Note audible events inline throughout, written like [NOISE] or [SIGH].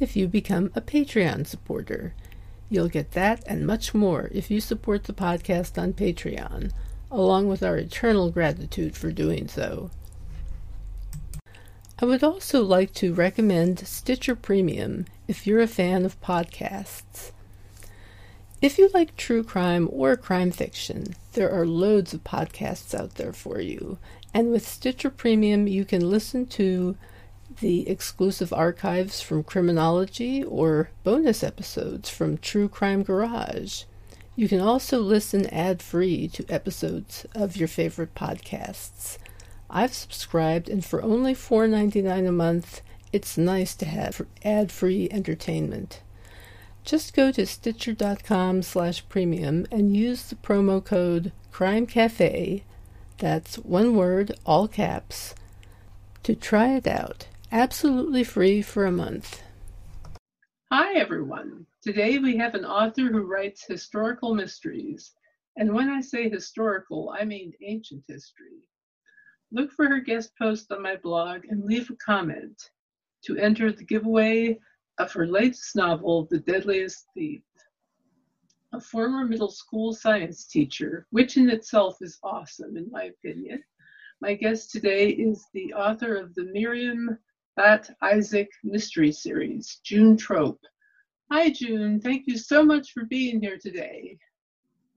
if you become a Patreon supporter. You'll get that and much more if you support the podcast on Patreon, along with our eternal gratitude for doing so. I would also like to recommend Stitcher Premium if you're a fan of podcasts. If you like true crime or crime fiction, there are loads of podcasts out there for you, and with Stitcher Premium, you can listen to the exclusive archives from Criminology or bonus episodes from True Crime Garage. You can also listen ad free to episodes of your favorite podcasts. I've subscribed, and for only $4.99 a month, it's nice to have ad free entertainment. Just go to stitcher.com slash premium and use the promo code Crime Cafe that's one word, all caps, to try it out. Absolutely free for a month. Hi, everyone. Today we have an author who writes historical mysteries. And when I say historical, I mean ancient history. Look for her guest post on my blog and leave a comment to enter the giveaway of her latest novel, The Deadliest Thief a former middle school science teacher, which in itself is awesome, in my opinion. My guest today is the author of the Miriam Bat Isaac mystery series, June Trop. Hi, June. Thank you so much for being here today.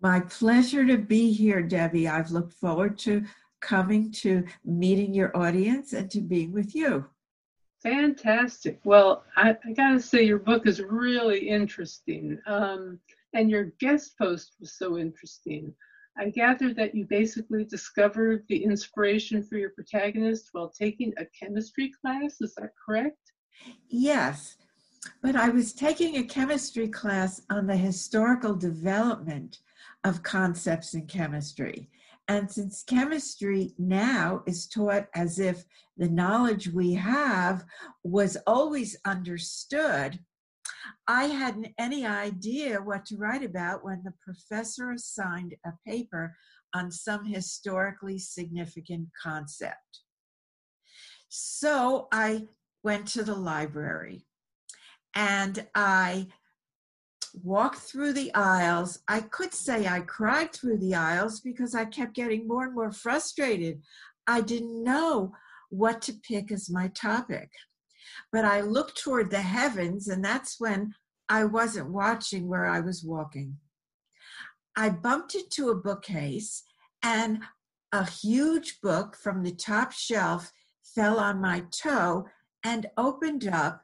My pleasure to be here, Debbi. I've looked forward to coming to meeting your audience and to being with you. Fantastic. Well, I, I got to say, your book is really interesting. Um, and your guest post was so interesting. I gather that you basically discovered the inspiration for your protagonist while taking a chemistry class. Is that correct? Yes, but I was taking a chemistry class on the historical development of concepts in chemistry. And since chemistry now is taught as if the knowledge we have was always understood, I hadn't any idea what to write about when the professor assigned a paper on some historically significant concept. So I went to the library and I walked through the aisles. I could say I cried through the aisles because I kept getting more and more frustrated. I didn't know what to pick as my topic. But I looked toward the heavens, and that's when I wasn't watching where I was walking. I bumped into a bookcase, and a huge book from the top shelf fell on my toe and opened up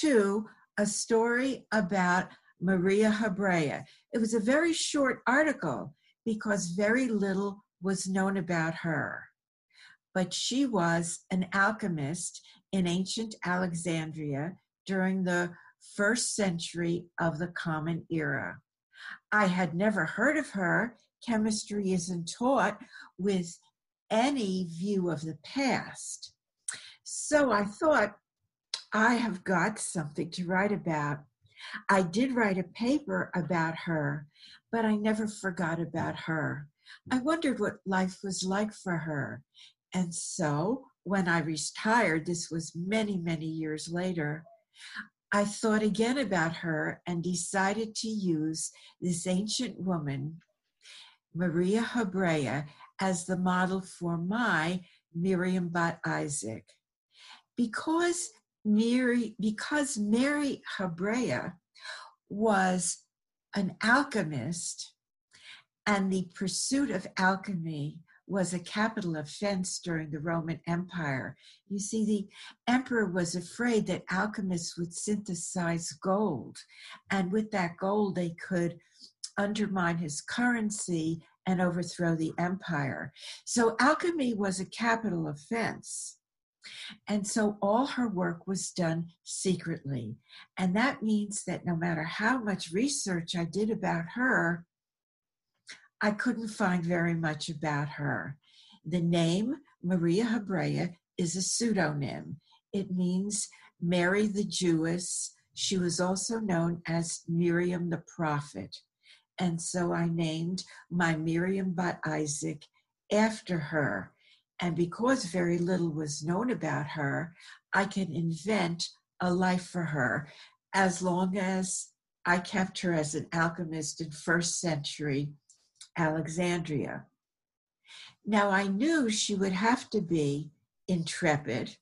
to a story about Maria Hebrea. It was a very short article because very little was known about her. But she was an alchemist in ancient Alexandria during the first century of the Common Era. I had never heard of her. Chemistry isn't taught with any view of the past. So I thought, I have got something to write about. I did write a paper about her, but I never forgot about her. I wondered what life was like for her. And so when I retired, this was many, many years later, I thought again about her and decided to use this ancient woman, Maria Hebrea, as the model for my Miriam Bat Isaac. Because Mary, because Mary Hebrea was an alchemist, and the pursuit of alchemy was a capital offense during the Roman Empire. You see, the emperor was afraid that alchemists would synthesize gold, and with that gold, they could undermine his currency and overthrow the empire. So, alchemy was a capital offense. And so all her work was done secretly. And that means that no matter how much research I did about her, I couldn't find very much about her. The name Maria Hebrea is a pseudonym. It means Mary the Jewess. She was also known as Miriam the Prophet. And so I named my Miriam Bat Isaac after her. And because very little was known about her, I can invent a life for her as long as I kept her as an alchemist in first century Alexandria. Now I knew she would have to be intrepid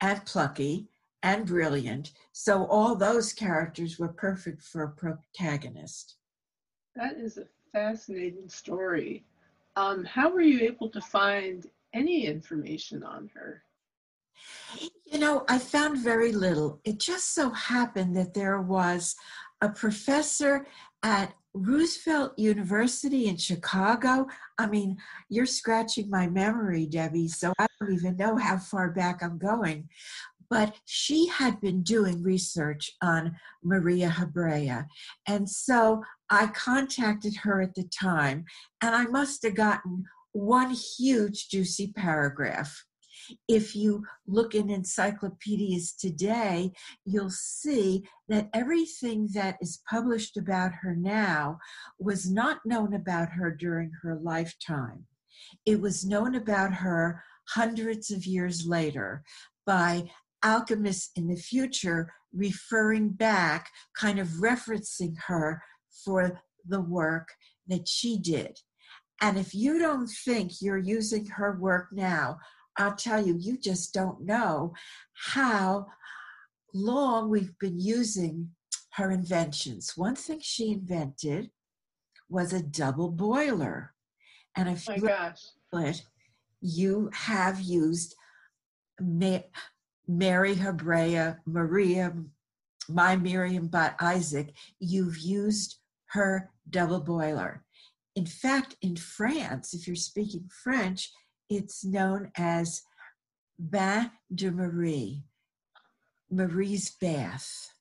and plucky and brilliant, so all those characters were perfect for a protagonist. That is a fascinating story. Um, how were you able to find any information on her? You know, I found very little. It just so happened that there was a professor at Roosevelt University in Chicago. I mean, you're scratching my memory, Debbi, so I don't even know how far back I'm going. But she had been doing research on Maria Hebrea. And so I contacted her at the time, and I must have gotten one huge juicy paragraph. If you look in encyclopedias today, you'll see that everything that is published about her now was not known about her during her lifetime. It was known about her hundreds of years later by alchemists in the future referring back, kind of referencing her for the work that she did. And if you don't think you're using her work now, I'll tell you, you just don't know how long we've been using her inventions. One thing she invented was a double boiler. And if oh you it, you have used Ma- Mary Hebrea, Maria, my Miriam Bat Isaac, you've used her double boiler. In fact, in France, if you're speaking French, it's known as bain de Marie, Marie's bath.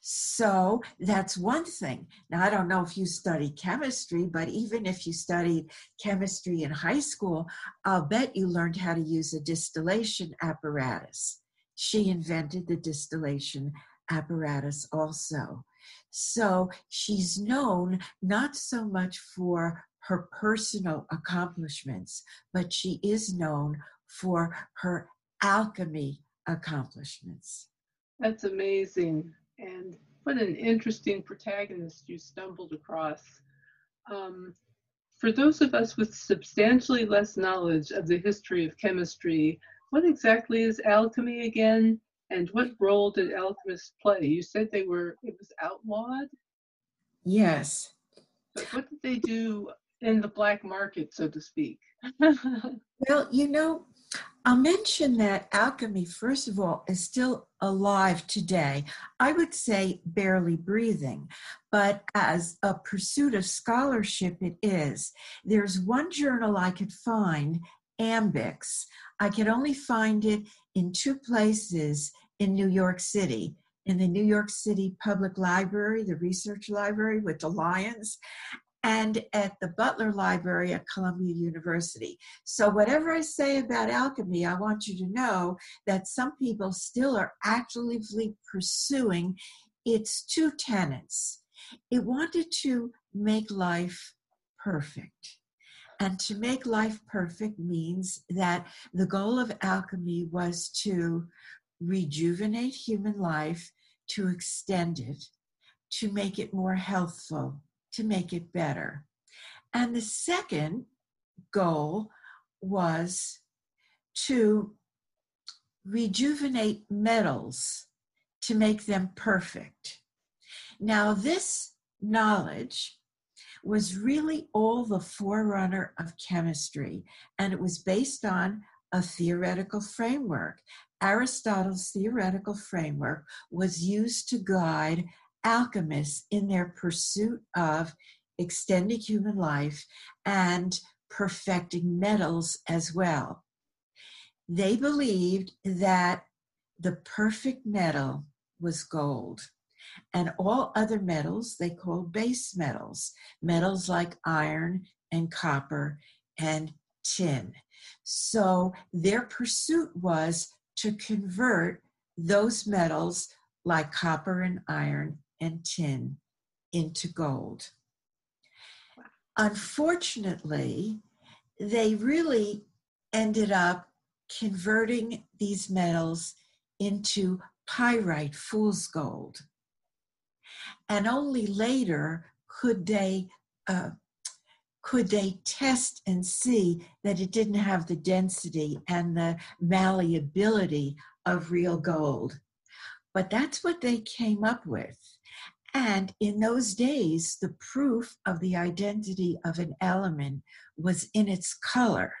So that's one thing. Now, I don't know if you study chemistry, but even if you studied chemistry in high school, I'll bet you learned how to use a distillation apparatus. She invented the distillation apparatus also. So she's known not so much for her personal accomplishments, but she is known for her alchemy accomplishments. That's amazing. And what an interesting protagonist you stumbled across. Um, for those of us with substantially less knowledge of the history of chemistry, what exactly is alchemy again? And what role did alchemists play? You said they were, it was outlawed? Yes. But what did they do in the black market, so to speak? [LAUGHS] well, you know, I'll mention that alchemy, first of all, is still alive today. I would say barely breathing, but as a pursuit of scholarship, it is. There's one journal I could find, Ambix. I could only find it in two places in New York City in the New York City Public Library, the research library with the lions, and at the Butler Library at Columbia University. So, whatever I say about alchemy, I want you to know that some people still are actively pursuing its two tenets. It wanted to make life perfect. And to make life perfect means that the goal of alchemy was to rejuvenate human life, to extend it, to make it more healthful, to make it better. And the second goal was to rejuvenate metals to make them perfect. Now, this knowledge was really all the forerunner of chemistry, and it was based on a theoretical framework. Aristotle's theoretical framework was used to guide alchemists in their pursuit of extending human life and perfecting metals as well. they believed that the perfect metal was gold. And all other metals they called base metals, metals like iron and copper and tin. So their pursuit was to convert those metals like copper and iron and tin into gold. Unfortunately, they really ended up converting these metals into pyrite, fool's gold. And only later could they uh, could they test and see that it didn't have the density and the malleability of real gold. But that's what they came up with. And in those days, the proof of the identity of an element was in its color.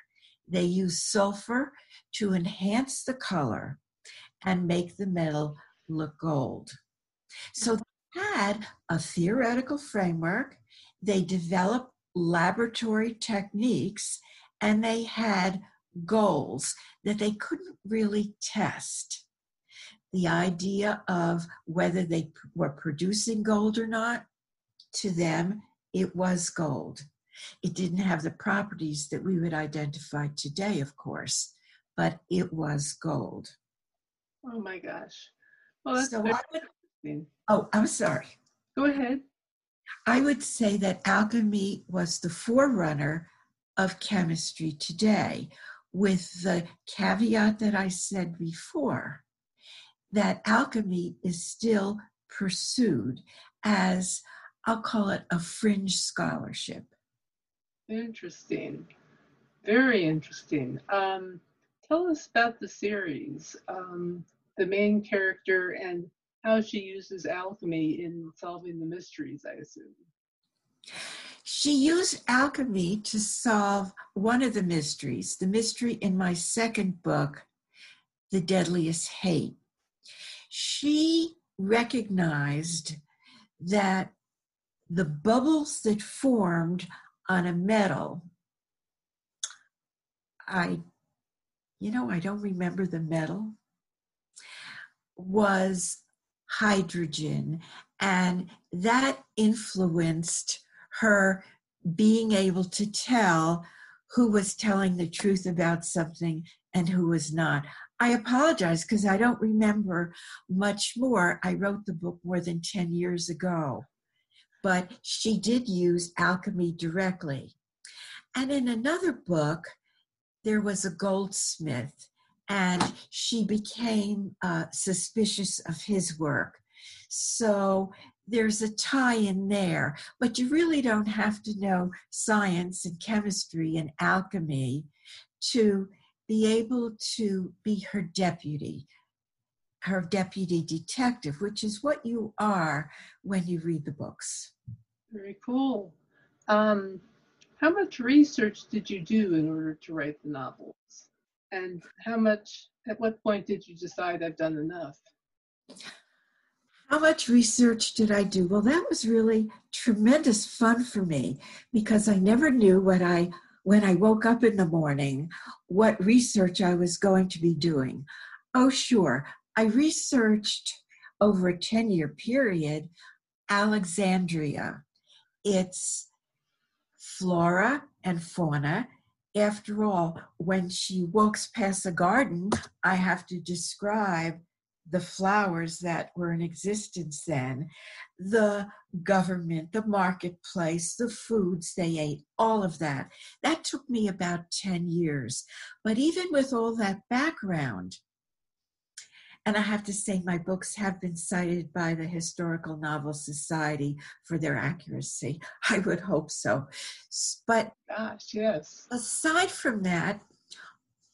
They used sulfur to enhance the color and make the metal look gold. So they had a theoretical framework. They developed laboratory techniques and they had goals that they couldn't really test. The idea of whether they were producing gold or not, to them, it was gold. It didn't have the properties that we would identify today, of course, but it was gold. Oh my gosh. Well, that's so would, Oh, I'm sorry. Go ahead. I would say that alchemy was the forerunner of chemistry today, with the caveat that I said before that alchemy is still pursued as, I'll call it a fringe scholarship. Interesting. Very interesting. Um, tell us about the series, um, the main character, and how she uses alchemy in solving the mysteries, I assume. She used alchemy to solve one of the mysteries, the mystery in my second book, The Deadliest Hate. She recognized that the bubbles that formed on a metal, I, you know, I don't remember the metal, was hydrogen. And that influenced her being able to tell who was telling the truth about something and who was not. I apologize because I don't remember much more. I wrote the book more than 10 years ago, but she did use alchemy directly. And in another book, there was a goldsmith and she became uh, suspicious of his work. So there's a tie in there, but you really don't have to know science and chemistry and alchemy to be able to be her deputy, her deputy detective, which is what you are when you read the books. Very cool. Um, how much research did you do in order to write the novels? And how much, at what point did you decide I've done enough? How much research did I do? Well, that was really tremendous fun for me because I never knew what I when I woke up in the morning what research I was going to be doing. Oh, sure. I researched over a 10 year period Alexandria, its flora and fauna, after all, when she walks past a garden, I have to describe the flowers that were in existence then, the government, the marketplace, the foods they ate, all of that. That took me about 10 years. But even with all that background, and I have to say, my books have been cited by the Historical Novel Society for their accuracy. [LAUGHS] I would hope so. But gosh, yes. Aside from that,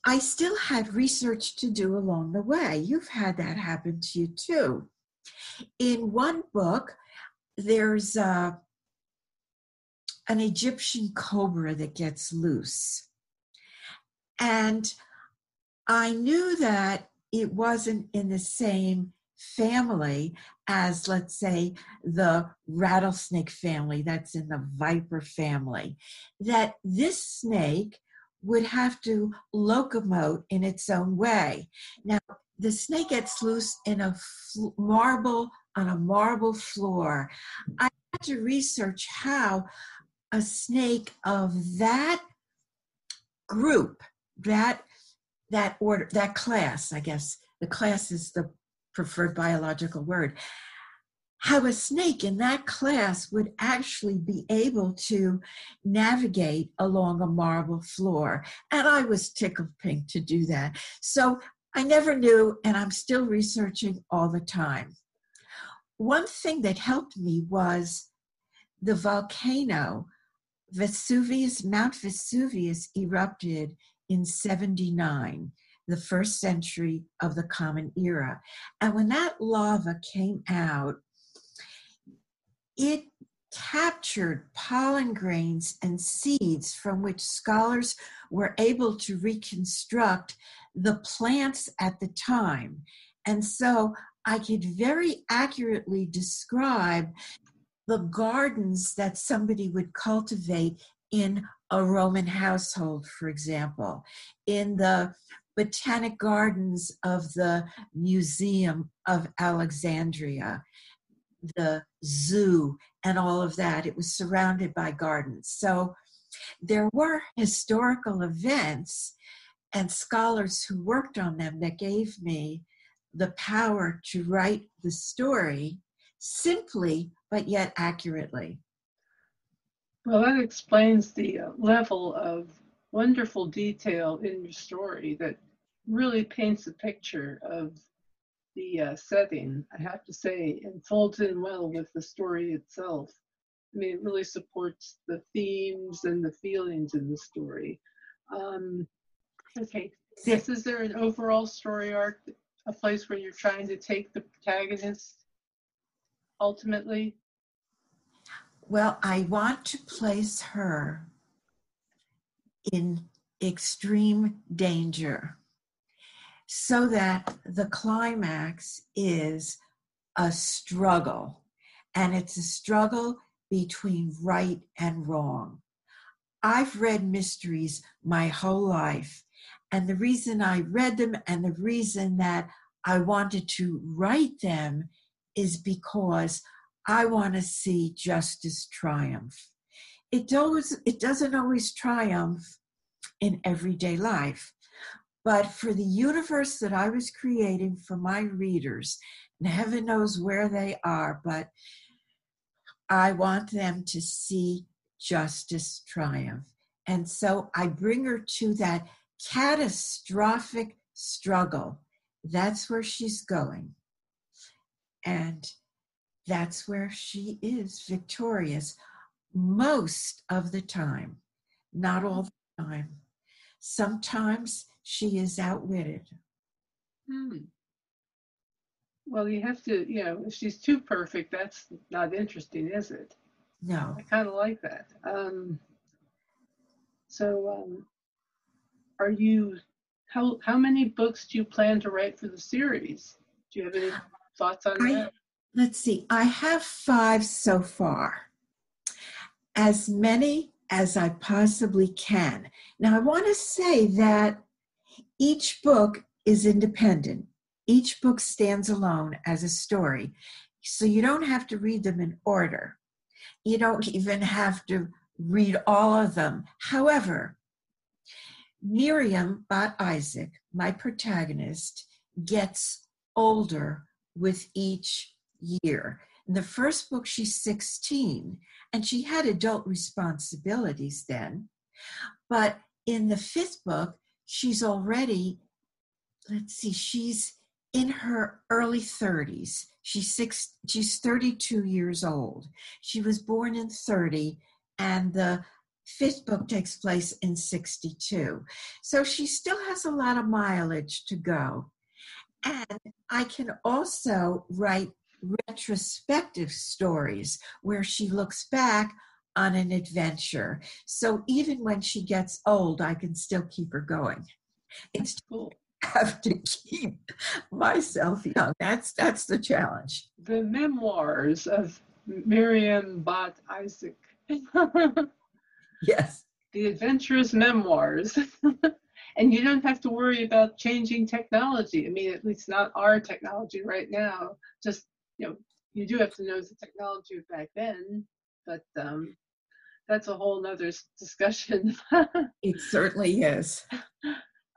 I still had research to do along the way. You've had that happen to you too. In one book, there's uh, an Egyptian cobra that gets loose. And I knew that it wasn't in the same family as, let's say, the rattlesnake family that's in the viper family. That this snake would have to locomote in its own way. Now, the snake gets loose in a fl- marble on a marble floor. I had to research how a snake of that group, that that order, that class, I guess the class is the preferred biological word, how a snake in that class would actually be able to navigate along a marble floor. And I was tickled pink to do that. So I never knew, and I'm still researching all the time. One thing that helped me was the volcano Vesuvius, Mount Vesuvius erupted in 79, the first century of the Common Era. And when that lava came out, it captured pollen grains and seeds from which scholars were able to reconstruct the plants at the time. And so I could very accurately describe the gardens that somebody would cultivate in a Roman household, for example, in the botanic gardens of the Museum of Alexandria, the zoo, and all of that. It was surrounded by gardens. So there were historical events and scholars who worked on them that gave me the power to write the story simply but yet accurately. Well, that explains the uh, level of wonderful detail in your story that really paints a picture of the uh, setting, I have to say, and folds in well with the story itself. I mean, it really supports the themes and the feelings in the story. Um, okay, yes, is there an overall story arc, a place where you're trying to take the protagonist ultimately? Well, I want to place her in extreme danger so that the climax is a struggle. And it's a struggle between right and wrong. I've read mysteries my whole life. And the reason I read them and the reason that I wanted to write them is because I want to see justice triumph. It, it doesn't always triumph in everyday life, but for the universe that I was creating for my readers, and heaven knows where they are, but I want them to see justice triumph. And so I bring her to that catastrophic struggle. That's where she's going. And that's where she is victorious most of the time, not all the time. Sometimes she is outwitted. Hmm. Well, you have to, you know, if she's too perfect, that's not interesting, is it? No. I kind of like that. Um, so, um, are you, how, how many books do you plan to write for the series? Do you have any thoughts on I, that? Let's see, I have five so far. As many as I possibly can. Now, I want to say that each book is independent, each book stands alone as a story. So you don't have to read them in order. You don't even have to read all of them. However, Miriam Bat Isaac, my protagonist, gets older with each year. In the first book, she's 16, and she had adult responsibilities then. But in the fifth book, she's already, let's see, she's in her early 30s. She's six, she's 32 years old. She was born in 30, and the fifth book takes place in 62. So she still has a lot of mileage to go. And I can also write retrospective stories where she looks back on an adventure. So even when she gets old, I can still keep her going. It's cool. have to keep myself young. That's that's the challenge. The memoirs of Miriam Bat Isaac. [LAUGHS] yes. the adventurous memoirs. [LAUGHS] and you don't have to worry about changing technology. I mean, at least not our technology right now. Just, you know, you do have to know the technology of back then, but um, that's a whole nother discussion. [LAUGHS] it certainly is.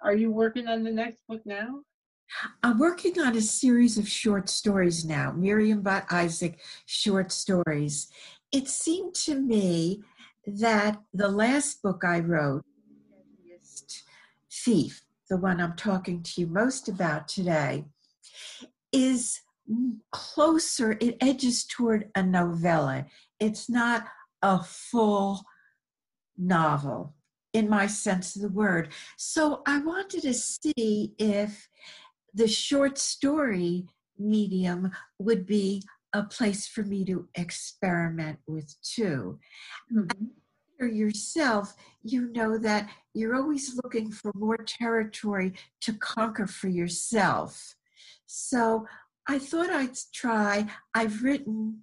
Are you working on the next book now? I'm working on a series of short stories now, Miriam Bat Isaac short stories. It seemed to me that the last book I wrote, Thief, the one I'm talking to you most about today, is closer, it edges toward a novella. It's not a full novel in my sense of the word. So I wanted to see if the short story medium would be a place for me to experiment with too. Mm-hmm. Yourself, you know that you're always looking for more territory to conquer for yourself. So I thought I'd try. I've written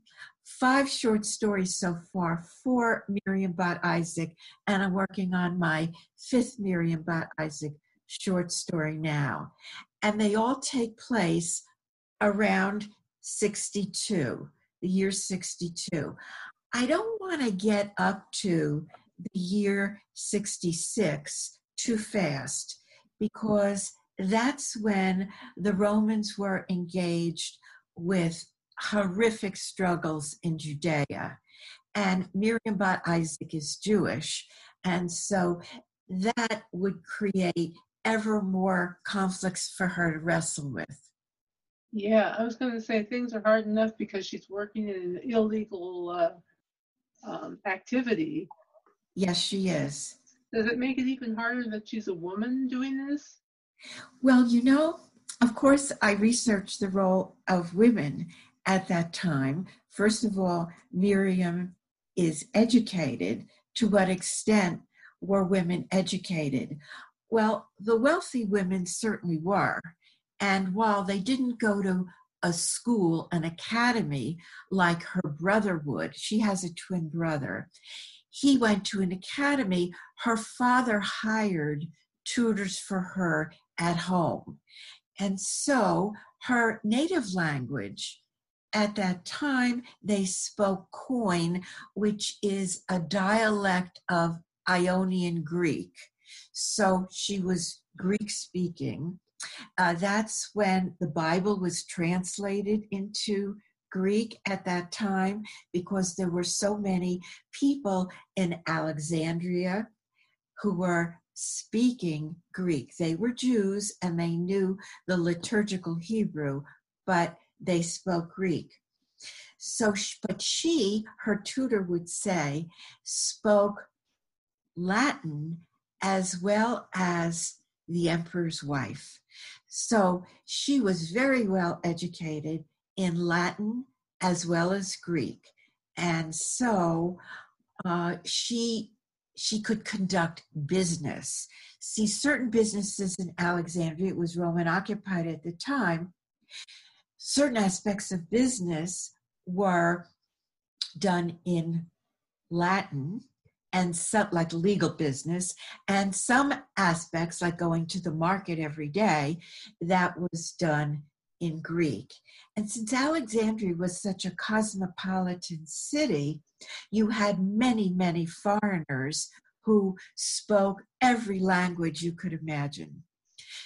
five short stories so far for Miriam Bat Isaac, and I'm working on my fifth Miriam Bat Isaac short story now and they all take place around 62, the year 62. I don't want to get up to the year 66 too fast because that's when the Romans were engaged with horrific struggles in Judea. And Miriam Bat Isaac is Jewish. And so that would create ever more conflicts for her to wrestle with. Yeah, I was going to say things are hard enough because she's working in an illegal uh, um, activity. Yes, she is. Does it make it even harder that she's a woman doing this? Well, you know, of course, I researched the role of women at that time. First of all, Miriam is educated. To what extent were women educated? Well, the wealthy women certainly were. And while they didn't go to a school, an academy, like her brother would, she has a twin brother. He went to an academy. Her father hired tutors for her at home. And so her native language, at that time, they spoke Koine, which is a dialect of Ionian Greek. So she was Greek speaking. Uh, that's when the Bible was translated into Greek at that time because there were so many people in Alexandria who were speaking Greek. They were Jews and they knew the liturgical Hebrew, but they spoke Greek. So, but she, her tutor would say, spoke Latin as well as the emperor's wife. So she was very well educated in Latin as well as Greek. And so uh, she she could conduct business. See, certain businesses in Alexandria, it was Roman occupied at the time, certain aspects of business were done in Latin and some like legal business and some aspects like going to the market every day that was done in greek. And since alexandria was such a cosmopolitan city you had many many foreigners who spoke every language you could imagine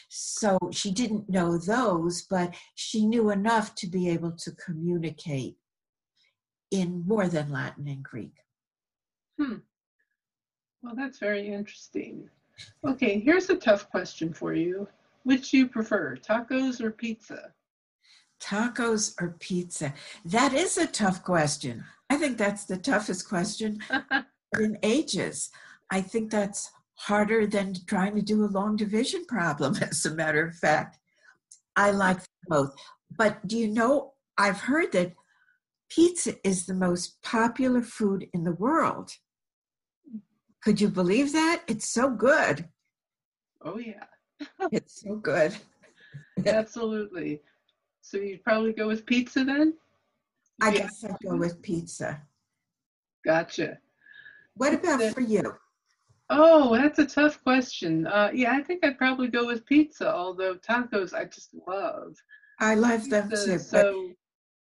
so she didn't know those but she knew enough to be able to communicate in more than latin and greek hmm well, that's very interesting. Okay, here's a tough question for you. Which do you prefer, tacos or pizza? Tacos or pizza? That is a tough question. I think that's the toughest question [LAUGHS] in ages. I think that's harder than trying to do a long division problem, [LAUGHS] as a matter of fact. I like both. But do you know, I've heard that pizza is the most popular food in the world. Could you believe that? It's so good. Oh, yeah. [LAUGHS] it's so good. Absolutely. So you'd probably go with pizza then? I yeah. guess I'd go with pizza. Gotcha. What about for you? Oh, that's a tough question. Uh, yeah, I think I'd probably go with pizza, although tacos I just love. I love them too. so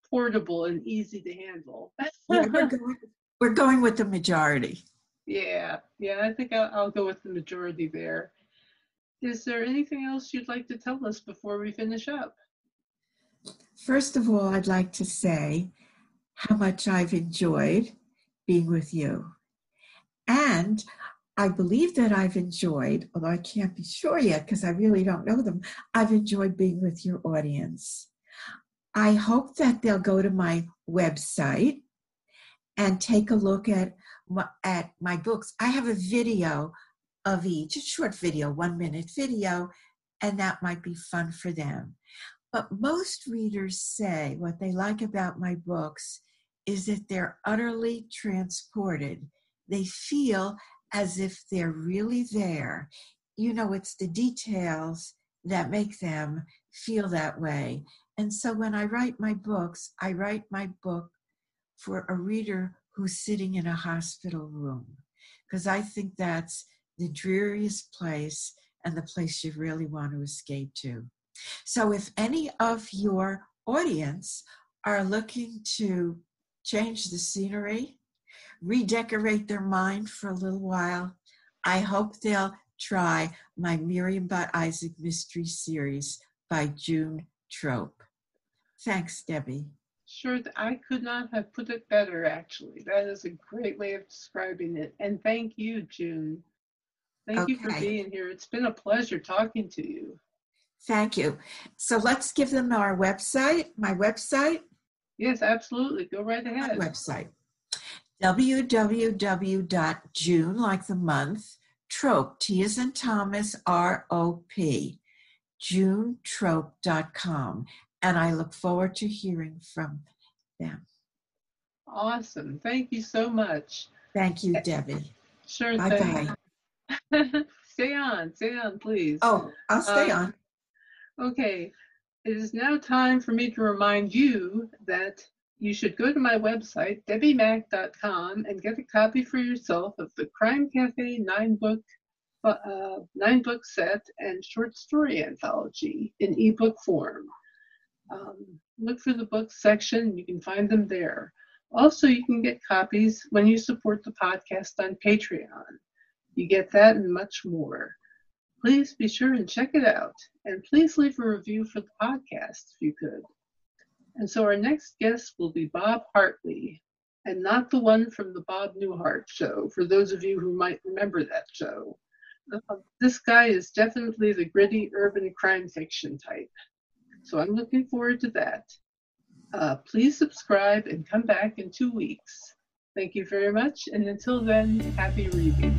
portable and easy to handle. yeah, we're, [LAUGHS] going, we're going with the majority. yeah, yeah, I think I'll, I'll go with the majority there. Is there anything else you'd like to tell us before we finish up? First of all, I'd like to say how much I've enjoyed being with you. And I believe that I've enjoyed, although I can't be sure yet because I really don't know them, I've enjoyed being with your audience. I hope that they'll go to my website and take a look at my, at my books. I have a video of each, a short video, one minute video, and that might be fun for them. But most readers say what they like about my books is that they're utterly transported. They feel as if they're really there. You know, it's the details that make them feel that way. And so when I write my books, I write my book for a reader who's sitting in a hospital room, because I think that's the dreariest place and the place you really want to escape to. So if any of your audience are looking to change the scenery, redecorate their mind for a little while, I hope they'll try my Miriam Bat Isaac Mystery Series by June Trop. Thanks, Debbi. Sure, I could not have put it better, actually. That is a great way of describing it. And thank you, June. Thank okay. you for being here. It's been a pleasure talking to you. Thank you. So let's give them our website, my website. Yes, absolutely. Go right ahead. My website www.june, like the month, trop, T as in Thomas, R O P, junetrop.com. And I look forward to hearing from them. Awesome. Thank you so much. Thank you, Debbi. Sure bye thing. Bye. [LAUGHS] stay on, stay on, please. Oh, I'll stay um, on. Okay, it is now time for me to remind you that you should go to my website, debbimack.com, and get a copy for yourself of the Crime Cafe nine book uh, nine book set and short story anthology in ebook form. Um, look for the books section, you can find them there. Also, you can get copies when you support the podcast on Patreon. You get that and much more. Please be sure and check it out. And please leave a review for the podcast if you could. And so our next guest will be Bob Hartley, and not the one from the Bob Newhart show, for those of you who might remember that show. Uh, this guy is definitely the gritty urban crime fiction type. So I'm looking forward to that. Uh, please subscribe and come back in two weeks. Thank you very much, and until then, happy reading.